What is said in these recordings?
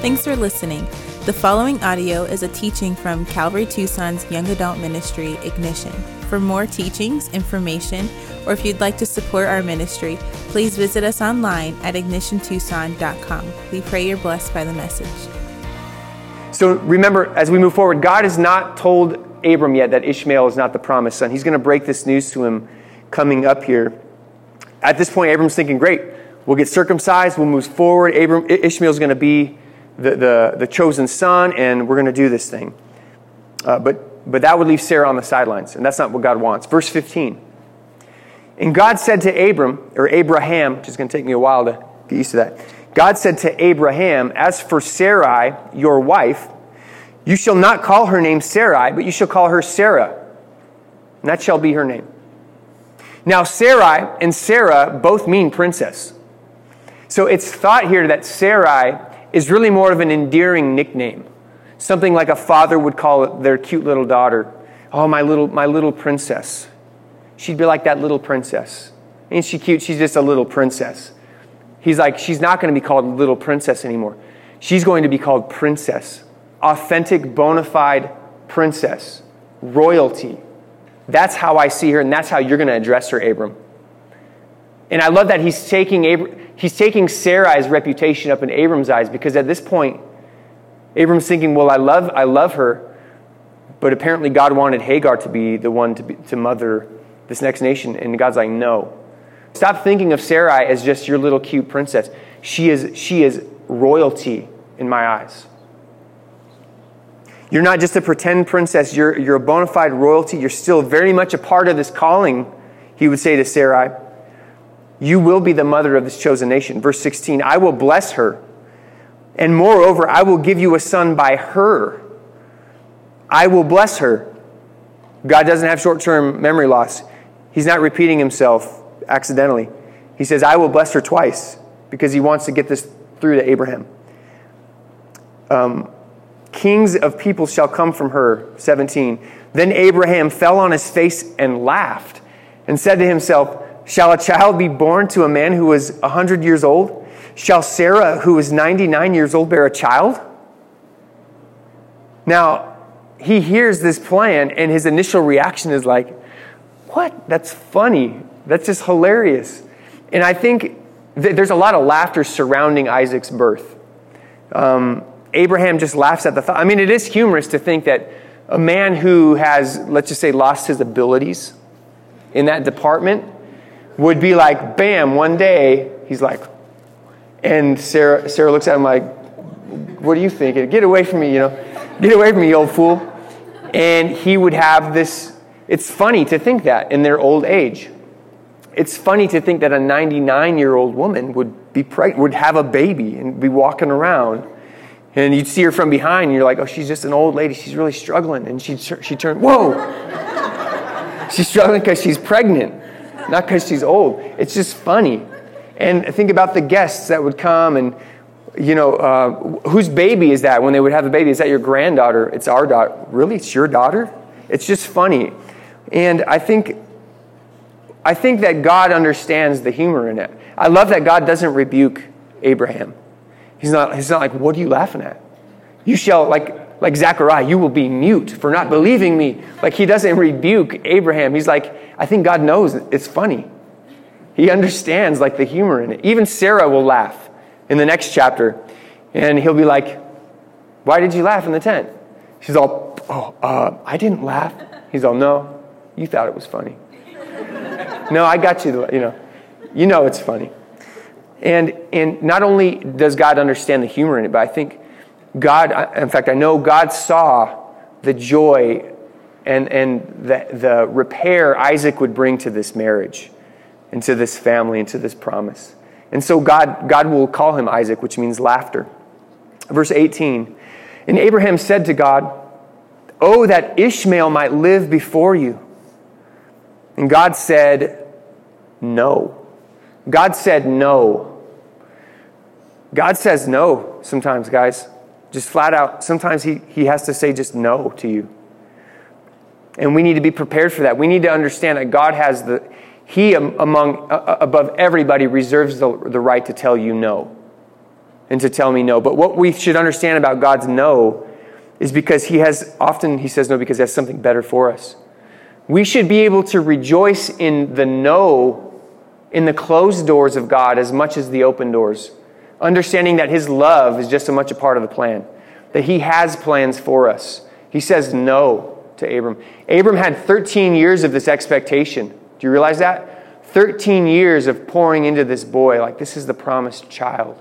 Thanks for listening. The following audio is a teaching from Calvary Tucson's Young Adult Ministry, Ignition. For more teachings, information, or if you'd like to support our ministry, please visit us online at ignitiontucson.com. We pray you're blessed by the message. So remember, as we move forward, God has not told Abram yet that Ishmael is not the promised son. He's going to break this news to him coming up here. At this point, Abram's thinking, great, we'll get circumcised, we'll move forward. Abram, Ishmael's going to be the, the, the chosen son, and we're going to do this thing. Uh, but, but that would leave Sarah on the sidelines, and that's not what God wants. Verse 15. And God said to Abram, or Abraham, which is going to take me a while to get used to that. God said to Abraham, As for Sarai, your wife, you shall not call her name Sarai, but you shall call her Sarah. And that shall be her name. Now, Sarai and Sarah both mean princess. So it's thought here that Sarai is really more of an endearing nickname. Something like a father would call their cute little daughter. Oh, my little, my little princess. She'd be like that little princess. Ain't she cute? She's just a little princess. He's like, she's not going to be called little princess anymore. She's going to be called princess. Authentic, bona fide princess. Royalty. That's how I see her, and that's how you're going to address her, Abram. And I love that he's taking, Abram, he's taking Sarai's reputation up in Abram's eyes because at this point, Abram's thinking, well, I love, I love her, but apparently God wanted Hagar to be the one to, be, to mother this next nation. And God's like, no. Stop thinking of Sarai as just your little cute princess. She is, she is royalty in my eyes. You're not just a pretend princess, you're, you're a bona fide royalty. You're still very much a part of this calling, he would say to Sarai. You will be the mother of this chosen nation. Verse 16 I will bless her, and moreover, I will give you a son by her. I will bless her. God doesn't have short term memory loss. He's not repeating himself accidentally. He says, I will bless her twice because he wants to get this through to Abraham. Um, Kings of people shall come from her. 17. Then Abraham fell on his face and laughed and said to himself, Shall a child be born to a man who is a 100 years old? Shall Sarah, who is 99 years old, bear a child? Now, he hears this plan, and his initial reaction is like, What? That's funny. That's just hilarious. And I think th- there's a lot of laughter surrounding Isaac's birth. Um, Abraham just laughs at the thought. I mean, it is humorous to think that a man who has, let's just say, lost his abilities in that department would be like, bam, one day, he's like, and Sarah, Sarah looks at him like, what are you thinking? Get away from me, you know. Get away from me, you old fool. And he would have this, it's funny to think that in their old age. It's funny to think that a 99 year old woman would be pregnant, would have a baby and be walking around and you'd see her from behind, and you're like, oh, she's just an old lady. She's really struggling. And she she turned, whoa! she's struggling because she's pregnant, not because she's old. It's just funny. And think about the guests that would come, and, you know, uh, whose baby is that when they would have the baby? Is that your granddaughter? It's our daughter. Really? It's your daughter? It's just funny. And I think, I think that God understands the humor in it. I love that God doesn't rebuke Abraham. He's not, he's not like, what are you laughing at? You shall, like, like Zechariah, you will be mute for not believing me. Like he doesn't rebuke Abraham. He's like, I think God knows it's funny. He understands like the humor in it. Even Sarah will laugh in the next chapter. And he'll be like, Why did you laugh in the tent? She's all, Oh, uh, I didn't laugh. He's all, No, you thought it was funny. no, I got you. You know, you know it's funny. And, and not only does God understand the humor in it, but I think God, in fact, I know God saw the joy and, and the, the repair Isaac would bring to this marriage and to this family and to this promise. And so God, God will call him Isaac, which means laughter. Verse 18 And Abraham said to God, Oh, that Ishmael might live before you. And God said, No. God said no. God says no sometimes, guys. Just flat out. Sometimes he, he has to say just no to you. And we need to be prepared for that. We need to understand that God has the, He among, above everybody reserves the, the right to tell you no. and to tell me no. But what we should understand about God's no is because he has often he says no because he has something better for us. We should be able to rejoice in the no in the closed doors of God as much as the open doors, understanding that his love is just as much a part of the plan, that he has plans for us. He says no to Abram. Abram had 13 years of this expectation. Do you realize that? 13 years of pouring into this boy, like this is the promised child.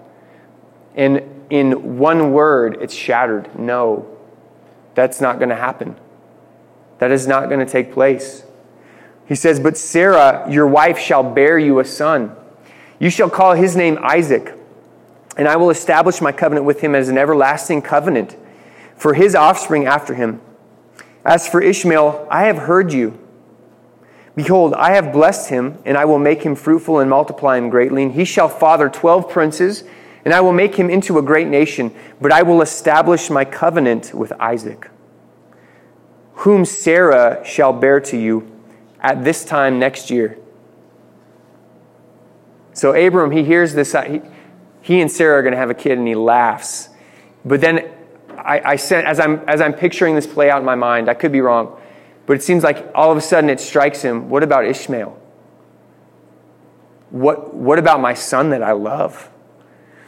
And in one word, it's shattered. No, that's not going to happen. That is not going to take place. He says, But Sarah, your wife, shall bear you a son. You shall call his name Isaac, and I will establish my covenant with him as an everlasting covenant for his offspring after him. As for Ishmael, I have heard you. Behold, I have blessed him, and I will make him fruitful and multiply him greatly, and he shall father twelve princes, and I will make him into a great nation, but I will establish my covenant with Isaac whom Sarah shall bear to you at this time next year. So Abram, he hears this. He, he and Sarah are going to have a kid, and he laughs. But then I, I said, as I'm, as I'm picturing this play out in my mind, I could be wrong, but it seems like all of a sudden it strikes him what about Ishmael? What, what about my son that I love?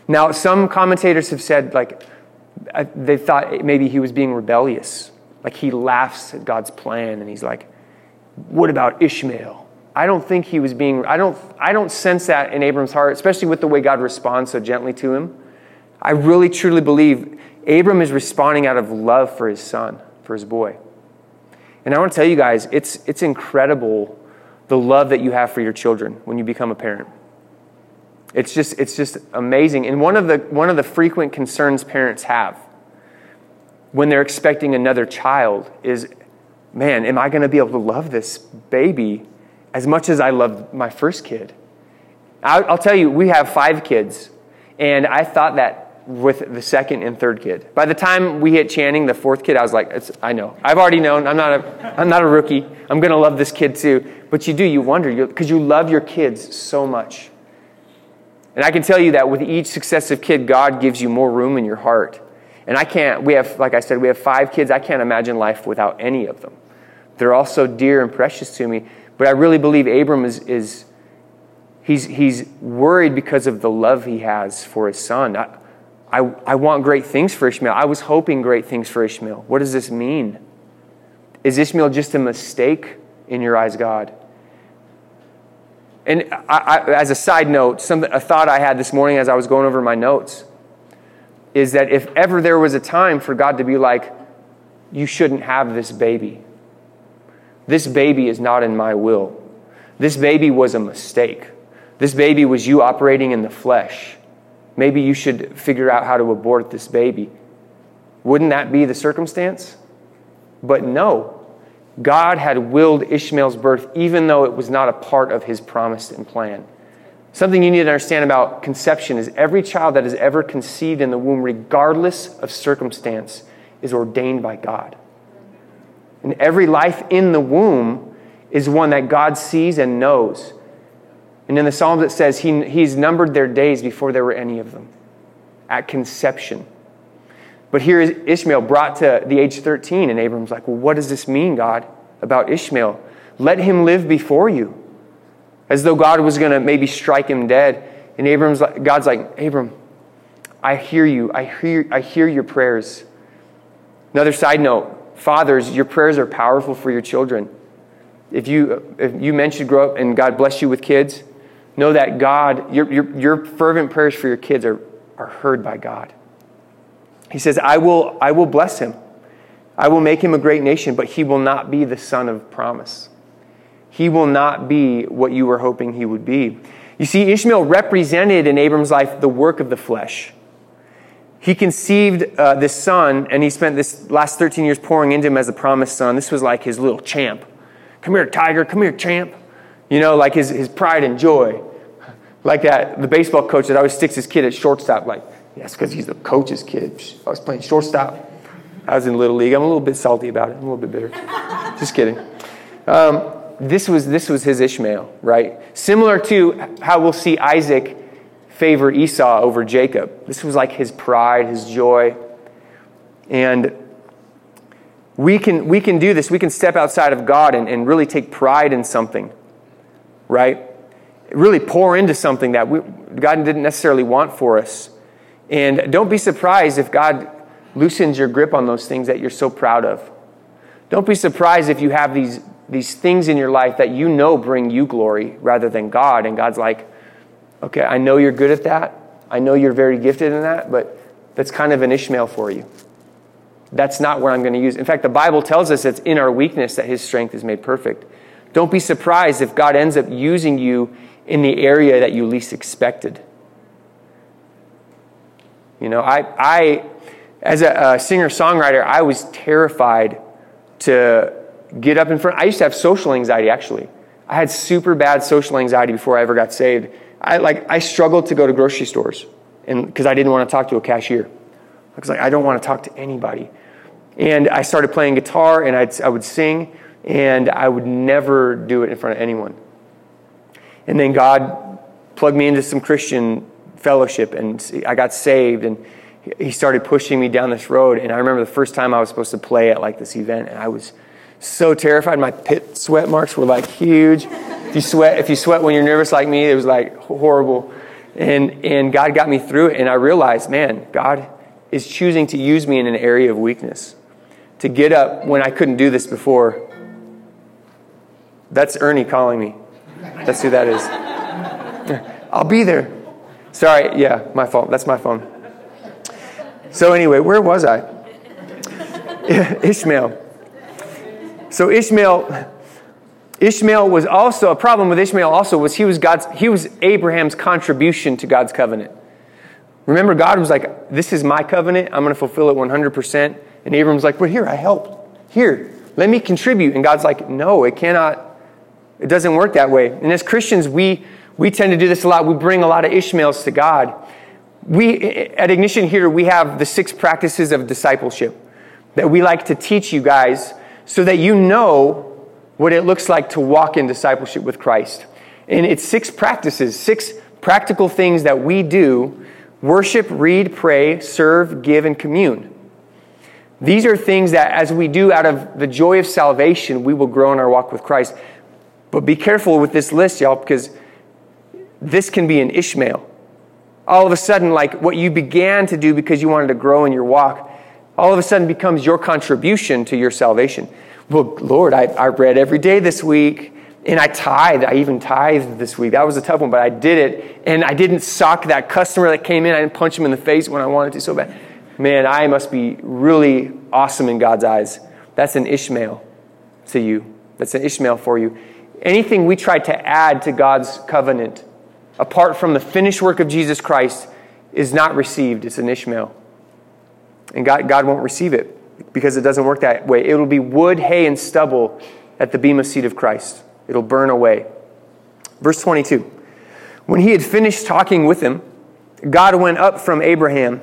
Now, some commentators have said, like, uh, they thought maybe he was being rebellious. Like he laughs at God's plan and he's like, what about Ishmael? I don't think he was being, I don't, I don't sense that in Abram's heart, especially with the way God responds so gently to him. I really truly believe Abram is responding out of love for his son, for his boy. And I want to tell you guys, it's, it's incredible the love that you have for your children when you become a parent. It's just, it's just amazing. And one of, the, one of the frequent concerns parents have when they're expecting another child is man, am I going to be able to love this baby as much as I love my first kid? I'll tell you, we have five kids, and I thought that with the second and third kid. By the time we hit Channing, the fourth kid, I was like, I know. I've already known. I'm not a, I'm not a rookie. I'm going to love this kid too. But you do, you wonder, because you love your kids so much. And I can tell you that with each successive kid, God gives you more room in your heart and I can't, we have, like I said, we have five kids. I can't imagine life without any of them. They're all so dear and precious to me. But I really believe Abram is, is he's, he's worried because of the love he has for his son. I, I, I want great things for Ishmael. I was hoping great things for Ishmael. What does this mean? Is Ishmael just a mistake in your eyes, God? And I, I, as a side note, some, a thought I had this morning as I was going over my notes is that if ever there was a time for God to be like, you shouldn't have this baby, this baby is not in my will. This baby was a mistake. This baby was you operating in the flesh. Maybe you should figure out how to abort this baby. Wouldn't that be the circumstance? But no. God had willed Ishmael's birth even though it was not a part of his promise and plan. Something you need to understand about conception is every child that is ever conceived in the womb, regardless of circumstance, is ordained by God. And every life in the womb is one that God sees and knows. And in the Psalms it says he, He's numbered their days before there were any of them at conception. But here is Ishmael brought to the age 13, and Abram's like, Well, what does this mean, God, about Ishmael? Let him live before you as though God was going to maybe strike him dead. And Abram's like, God's like, Abram, I hear you. I hear, I hear your prayers. Another side note fathers, your prayers are powerful for your children. If you, if you mentioned grow up and God bless you with kids, know that God, your, your, your fervent prayers for your kids are, are heard by God. He says, I will, I will bless him. I will make him a great nation, but he will not be the son of promise he will not be what you were hoping he would be. You see, Ishmael represented in Abram's life the work of the flesh. He conceived uh, this son, and he spent this last 13 years pouring into him as a promised son. This was like his little champ. Come here, tiger. Come here, champ. You know, like his, his pride and joy. Like that, the baseball coach that always sticks his kid at shortstop, like, yes, because he's the coach's kid. I was playing shortstop. I was in Little League. I'm a little bit salty about it. I'm a little bit bitter. Just kidding. Um, this was, this was his Ishmael, right? Similar to how we'll see Isaac favor Esau over Jacob. This was like his pride, his joy. And we can, we can do this. We can step outside of God and, and really take pride in something, right? Really pour into something that we, God didn't necessarily want for us. And don't be surprised if God loosens your grip on those things that you're so proud of. Don't be surprised if you have these, these things in your life that you know bring you glory rather than God. And God's like, okay, I know you're good at that. I know you're very gifted in that, but that's kind of an Ishmael for you. That's not what I'm going to use. In fact, the Bible tells us it's in our weakness that his strength is made perfect. Don't be surprised if God ends up using you in the area that you least expected. You know, I, I as a, a singer songwriter, I was terrified to get up in front. I used to have social anxiety, actually. I had super bad social anxiety before I ever got saved. I, like, I struggled to go to grocery stores because I didn't want to talk to a cashier. I was like, I don't want to talk to anybody. And I started playing guitar and I'd, I would sing, and I would never do it in front of anyone. And then God plugged me into some Christian fellowship, and I got saved, and he started pushing me down this road. And I remember the first time I was supposed to play at like this event, and I was so terrified. My pit sweat marks were like huge. If you sweat, if you sweat when you're nervous like me, it was like horrible. And and God got me through it, and I realized, man, God is choosing to use me in an area of weakness to get up when I couldn't do this before. That's Ernie calling me. That's who that is. I'll be there. Sorry, yeah, my fault. That's my phone. So, anyway, where was I? Ishmael. So, Ishmael. Ishmael was also a problem with Ishmael also was he was God's he was Abraham's contribution to God's covenant. Remember God was like this is my covenant I'm going to fulfill it 100% and Abraham's like but here I helped. Here let me contribute and God's like no it cannot it doesn't work that way. And as Christians we we tend to do this a lot. We bring a lot of Ishmaels to God we at ignition here we have the six practices of discipleship that we like to teach you guys so that you know what it looks like to walk in discipleship with christ. And it's six practices six practical things that we do worship read pray serve give and commune. These are things that as we do out of the joy of salvation we will grow in our walk with christ. But be careful with this list y'all because this can be an ishmael. All of a sudden, like what you began to do because you wanted to grow in your walk, all of a sudden becomes your contribution to your salvation. Well, Lord, I, I read every day this week and I tithe. I even tithed this week. That was a tough one, but I did it. And I didn't sock that customer that came in. I didn't punch him in the face when I wanted to so bad. Man, I must be really awesome in God's eyes. That's an Ishmael to you. That's an Ishmael for you. Anything we try to add to God's covenant apart from the finished work of Jesus Christ is not received. It's an Ishmael. And God, God won't receive it because it doesn't work that way. It will be wood, hay, and stubble at the bema seat of Christ. It'll burn away. Verse 22 When he had finished talking with him, God went up from Abraham.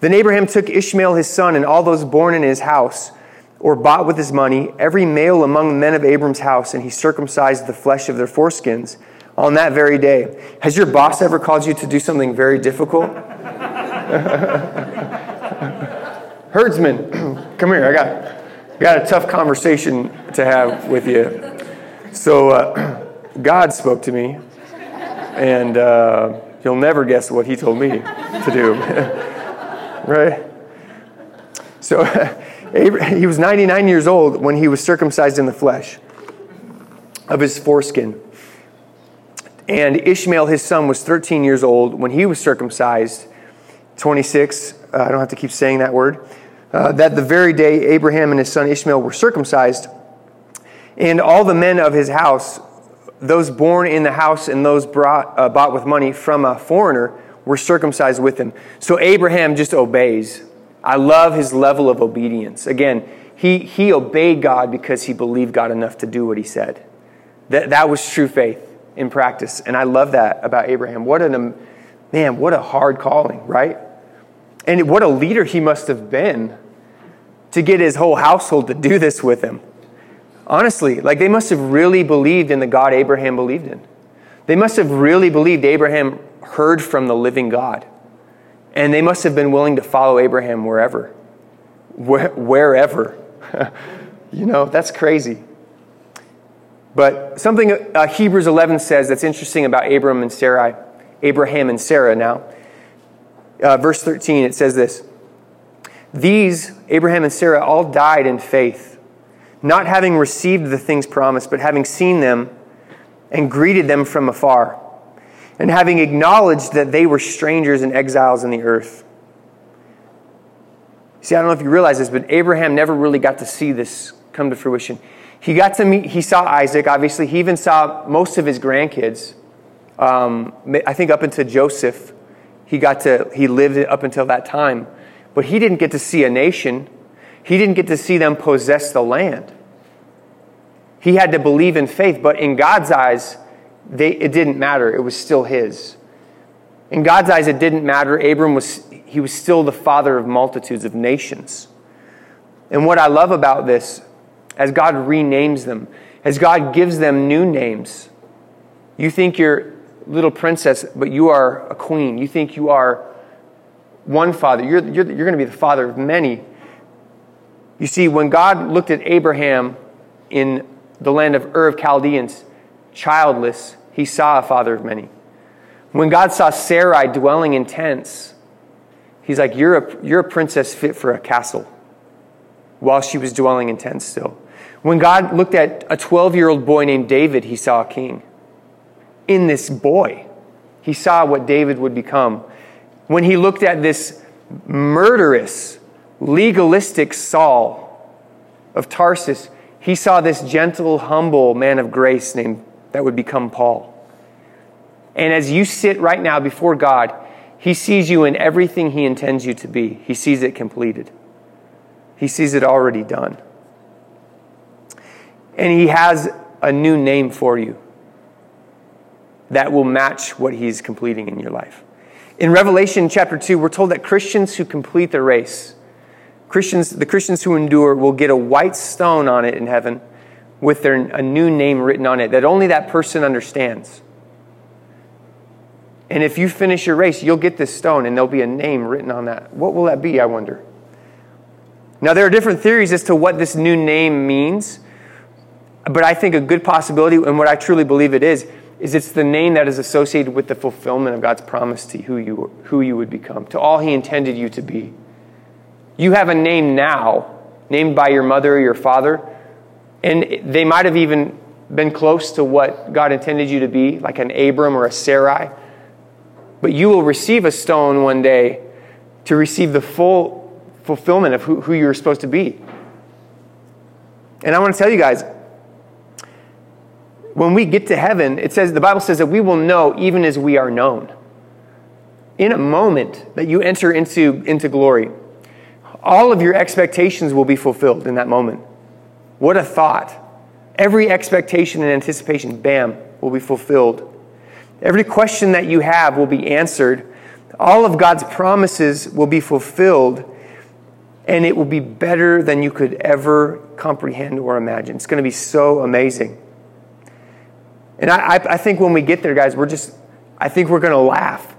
Then Abraham took Ishmael his son and all those born in his house or bought with his money, every male among the men of Abram's house, and he circumcised the flesh of their foreskins on that very day. Has your boss ever called you to do something very difficult? Herdsman, come here. I got, got a tough conversation to have with you. So, uh, God spoke to me, and uh, you'll never guess what He told me to do. right? So, he was 99 years old when he was circumcised in the flesh of his foreskin. And Ishmael, his son, was 13 years old when he was circumcised. 26, uh, I don't have to keep saying that word. Uh, that the very day Abraham and his son Ishmael were circumcised, and all the men of his house, those born in the house and those brought, uh, bought with money from a foreigner, were circumcised with him. So Abraham just obeys. I love his level of obedience. Again, he, he obeyed God because he believed God enough to do what he said. That, that was true faith in practice. And I love that about Abraham. What an, man, what a hard calling, right? And what a leader he must have been to get his whole household to do this with him. Honestly, like they must have really believed in the God Abraham believed in. They must have really believed Abraham heard from the living God. And they must have been willing to follow Abraham wherever. Where, wherever. you know, that's crazy. But something uh, Hebrews 11 says that's interesting about Abram and Sarai, Abraham and Sarah now. Uh, verse 13, it says this These, Abraham and Sarah, all died in faith, not having received the things promised, but having seen them and greeted them from afar, and having acknowledged that they were strangers and exiles in the earth. See, I don't know if you realize this, but Abraham never really got to see this come to fruition. He got to meet, he saw Isaac, obviously. He even saw most of his grandkids. Um, I think up until Joseph, he got to, he lived up until that time. But he didn't get to see a nation. He didn't get to see them possess the land. He had to believe in faith, but in God's eyes, they, it didn't matter. It was still his. In God's eyes, it didn't matter. Abram was, he was still the father of multitudes of nations. And what I love about this, as God renames them, as God gives them new names, you think you're little princess, but you are a queen. You think you are one father. You're, you're, you're going to be the father of many. You see, when God looked at Abraham in the land of Ur of Chaldeans, childless, he saw a father of many. When God saw Sarai dwelling in tents, he's like, You're a, you're a princess fit for a castle while she was dwelling in tents still. When God looked at a 12 year old boy named David, he saw a king in this boy. He saw what David would become. When he looked at this murderous, legalistic Saul of Tarsus, he saw this gentle, humble man of grace named that would become Paul. And as you sit right now before God, he sees you in everything he intends you to be. He sees it completed. He sees it already done. And he has a new name for you that will match what he's completing in your life. In Revelation chapter 2, we're told that Christians who complete the race, Christians, the Christians who endure, will get a white stone on it in heaven with their, a new name written on it that only that person understands. And if you finish your race, you'll get this stone and there'll be a name written on that. What will that be, I wonder? Now, there are different theories as to what this new name means, but I think a good possibility, and what I truly believe it is, is it's the name that is associated with the fulfillment of God's promise to who you, who you would become, to all He intended you to be. You have a name now, named by your mother or your father, and they might have even been close to what God intended you to be, like an Abram or a Sarai. But you will receive a stone one day to receive the full fulfillment of who, who you're supposed to be. And I want to tell you guys, when we get to heaven, it says, the Bible says that we will know even as we are known. In a moment that you enter into, into glory, all of your expectations will be fulfilled in that moment. What a thought. Every expectation and anticipation, bam, will be fulfilled. Every question that you have will be answered. All of God's promises will be fulfilled, and it will be better than you could ever comprehend or imagine. It's going to be so amazing. And I, I think when we get there, guys, we're just, I think we're going to laugh.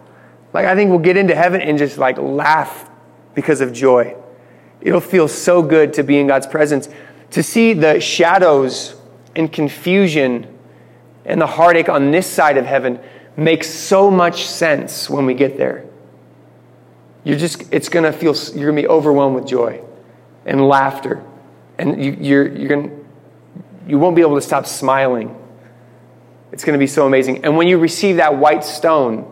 Like, I think we'll get into heaven and just like laugh because of joy. It'll feel so good to be in God's presence, to see the shadows and confusion and the heartache on this side of heaven makes so much sense when we get there. You're just, it's going to feel, you're going to be overwhelmed with joy and laughter. And you, you're, you're going you won't be able to stop smiling it's going to be so amazing. And when you receive that white stone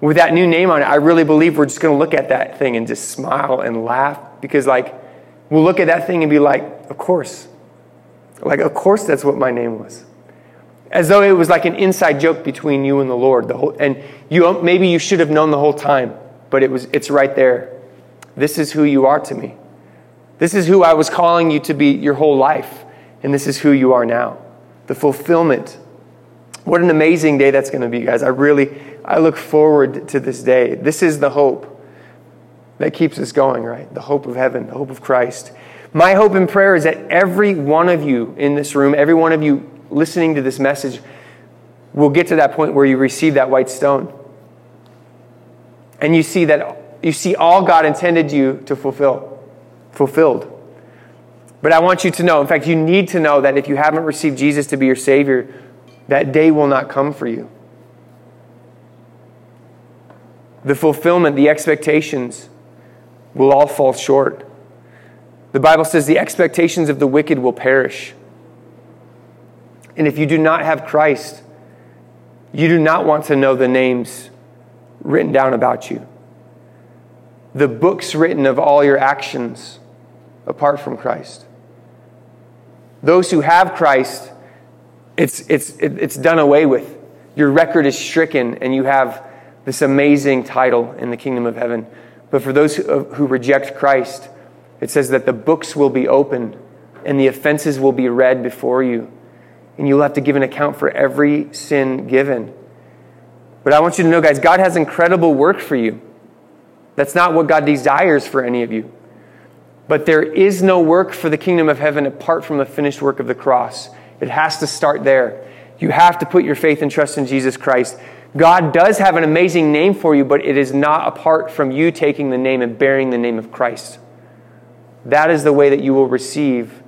with that new name on it, I really believe we're just going to look at that thing and just smile and laugh because, like, we'll look at that thing and be like, of course. Like, of course, that's what my name was. As though it was like an inside joke between you and the Lord. The whole, and you, maybe you should have known the whole time, but it was, it's right there. This is who you are to me. This is who I was calling you to be your whole life, and this is who you are now. The fulfillment what an amazing day that's going to be, guys. I really, I look forward to this day. This is the hope that keeps us going, right? The hope of heaven, the hope of Christ. My hope and prayer is that every one of you in this room, every one of you listening to this message, will get to that point where you receive that white stone. and you see that you see all God intended you to fulfill, fulfilled. But I want you to know, in fact, you need to know that if you haven't received Jesus to be your Savior, that day will not come for you. The fulfillment, the expectations will all fall short. The Bible says the expectations of the wicked will perish. And if you do not have Christ, you do not want to know the names written down about you the books written of all your actions apart from Christ. Those who have Christ, it's, it's, it's done away with. Your record is stricken, and you have this amazing title in the kingdom of heaven. But for those who, who reject Christ, it says that the books will be opened and the offenses will be read before you. And you'll have to give an account for every sin given. But I want you to know, guys, God has incredible work for you. That's not what God desires for any of you. But there is no work for the kingdom of heaven apart from the finished work of the cross. It has to start there. You have to put your faith and trust in Jesus Christ. God does have an amazing name for you, but it is not apart from you taking the name and bearing the name of Christ. That is the way that you will receive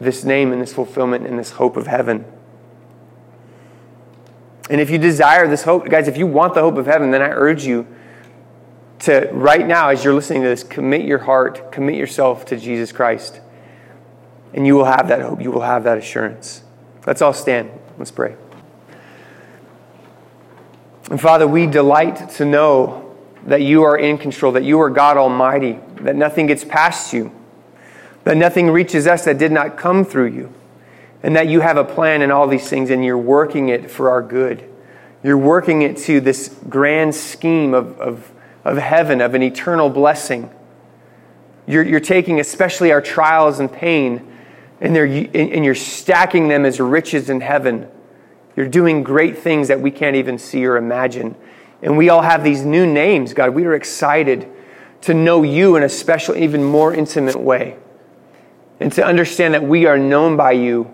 this name and this fulfillment and this hope of heaven. And if you desire this hope, guys, if you want the hope of heaven, then I urge you to right now, as you're listening to this, commit your heart, commit yourself to Jesus Christ. And you will have that hope. You will have that assurance. Let's all stand. Let's pray. And Father, we delight to know that you are in control, that you are God Almighty, that nothing gets past you, that nothing reaches us that did not come through you, and that you have a plan in all these things and you're working it for our good. You're working it to this grand scheme of, of of heaven, of an eternal blessing. You're, you're taking especially our trials and pain, and, and you're stacking them as riches in heaven. You're doing great things that we can't even see or imagine. And we all have these new names, God. We are excited to know you in a special, even more intimate way. And to understand that we are known by you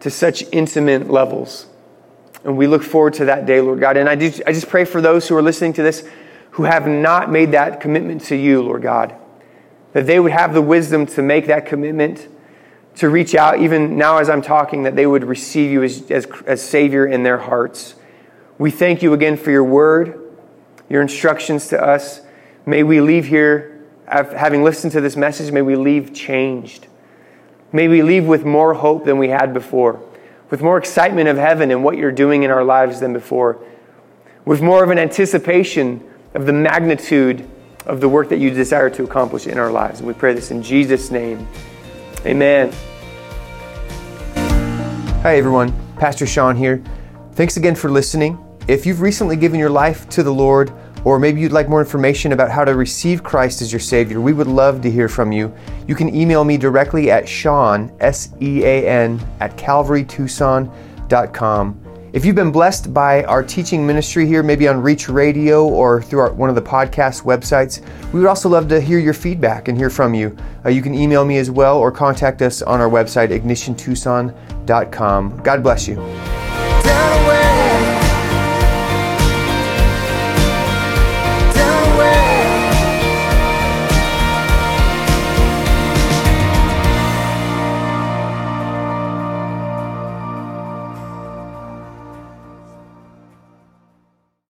to such intimate levels. And we look forward to that day, Lord God. And I, do, I just pray for those who are listening to this who have not made that commitment to you, Lord God. That they would have the wisdom to make that commitment, to reach out, even now as I'm talking, that they would receive you as, as, as Savior in their hearts. We thank you again for your word, your instructions to us. May we leave here, having listened to this message, may we leave changed. May we leave with more hope than we had before, with more excitement of heaven and what you're doing in our lives than before, with more of an anticipation of the magnitude of the work that you desire to accomplish in our lives. And we pray this in Jesus' name. Amen. Hi, everyone. Pastor Sean here. Thanks again for listening. If you've recently given your life to the Lord, or maybe you'd like more information about how to receive Christ as your Savior, we would love to hear from you. You can email me directly at Sean, S E A N, at calvarytucson.com. If you've been blessed by our teaching ministry here, maybe on Reach Radio or through our, one of the podcast websites, we would also love to hear your feedback and hear from you. Uh, you can email me as well or contact us on our website, ignitiontucson.com. God bless you.